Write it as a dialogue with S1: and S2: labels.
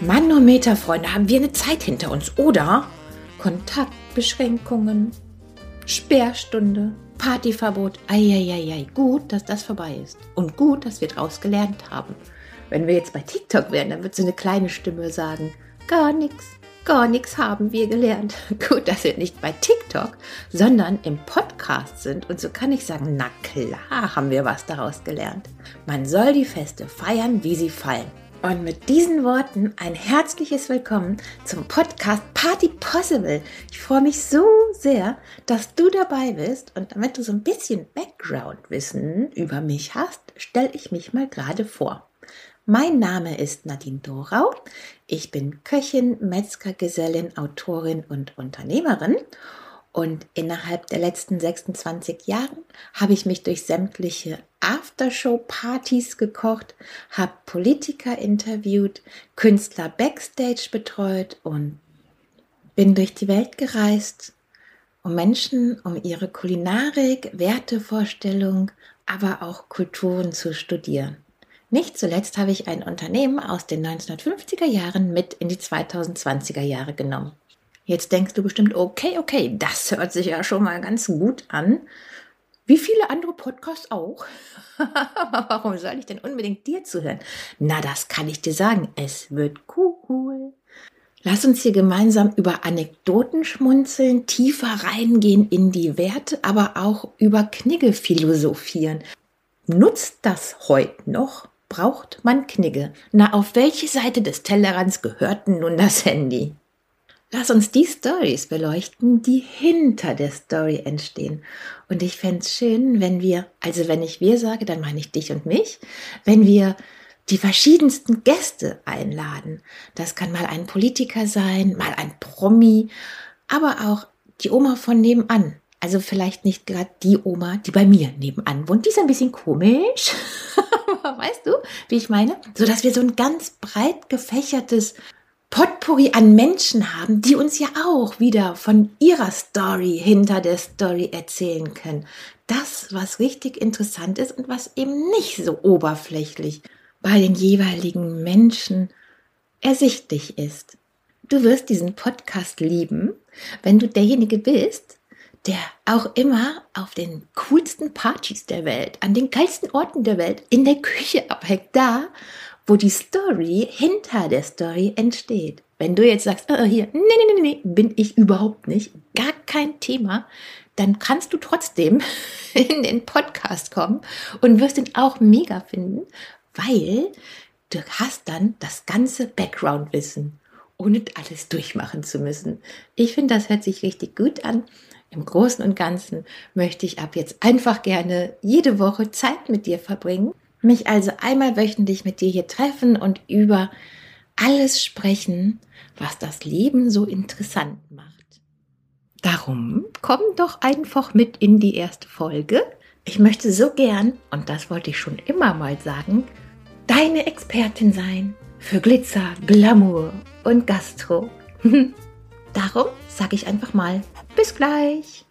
S1: Manometer, Freunde, haben wir eine Zeit hinter uns, oder? Kontaktbeschränkungen, Sperrstunde, Partyverbot. Eieiei, gut, dass das vorbei ist. Und gut, dass wir draus gelernt haben. Wenn wir jetzt bei TikTok wären, dann wird so eine kleine Stimme sagen, gar nichts, gar nichts haben wir gelernt. Gut, dass wir nicht bei TikTok, sondern im Podcast sind. Und so kann ich sagen, na klar haben wir was daraus gelernt. Man soll die Feste feiern, wie sie fallen. Und mit diesen Worten ein herzliches Willkommen zum Podcast Party Possible. Ich freue mich so sehr, dass du dabei bist und damit du so ein bisschen Background-Wissen über mich hast, stelle ich mich mal gerade vor. Mein Name ist Nadine Dorau. Ich bin Köchin, Metzgergesellin, Autorin und Unternehmerin und innerhalb der letzten 26 Jahren habe ich mich durch sämtliche Aftershow-Partys gekocht, habe Politiker interviewt, Künstler backstage betreut und bin durch die Welt gereist, um Menschen um ihre Kulinarik, Wertevorstellung, aber auch Kulturen zu studieren. Nicht zuletzt habe ich ein Unternehmen aus den 1950er Jahren mit in die 2020er Jahre genommen. Jetzt denkst du bestimmt, okay, okay, das hört sich ja schon mal ganz gut an. Wie viele andere Podcasts auch. Warum soll ich denn unbedingt dir zuhören? Na, das kann ich dir sagen. Es wird cool. Lass uns hier gemeinsam über Anekdoten schmunzeln, tiefer reingehen in die Werte, aber auch über Knigge philosophieren. Nutzt das heute noch? Braucht man Knigge? Na, auf welche Seite des Tellerrands gehört nun das Handy? Lass uns die Stories beleuchten, die hinter der Story entstehen. Und ich fände es schön, wenn wir, also wenn ich wir sage, dann meine ich dich und mich, wenn wir die verschiedensten Gäste einladen. Das kann mal ein Politiker sein, mal ein Promi, aber auch die Oma von nebenan. Also vielleicht nicht gerade die Oma, die bei mir nebenan wohnt. Die ist ein bisschen komisch. weißt du, wie ich meine? So dass wir so ein ganz breit gefächertes Potpourri an Menschen haben, die uns ja auch wieder von ihrer Story hinter der Story erzählen können. Das, was richtig interessant ist und was eben nicht so oberflächlich bei den jeweiligen Menschen ersichtlich ist. Du wirst diesen Podcast lieben, wenn du derjenige bist, der auch immer auf den coolsten Partys der Welt, an den geilsten Orten der Welt, in der Küche abhängt, da, wo die Story hinter der Story entsteht. Wenn du jetzt sagst, oh, hier, nee, nee, nee, nee, bin ich überhaupt nicht, gar kein Thema, dann kannst du trotzdem in den Podcast kommen und wirst ihn auch mega finden, weil du hast dann das ganze Background-Wissen, ohne alles durchmachen zu müssen. Ich finde, das hört sich richtig gut an. Im Großen und Ganzen möchte ich ab jetzt einfach gerne jede Woche Zeit mit dir verbringen mich also einmal wöchentlich mit dir hier treffen und über alles sprechen, was das Leben so interessant macht. Darum komm doch einfach mit in die erste Folge. Ich möchte so gern, und das wollte ich schon immer mal sagen, deine Expertin sein für Glitzer, Glamour und Gastro. Darum sage ich einfach mal, bis gleich.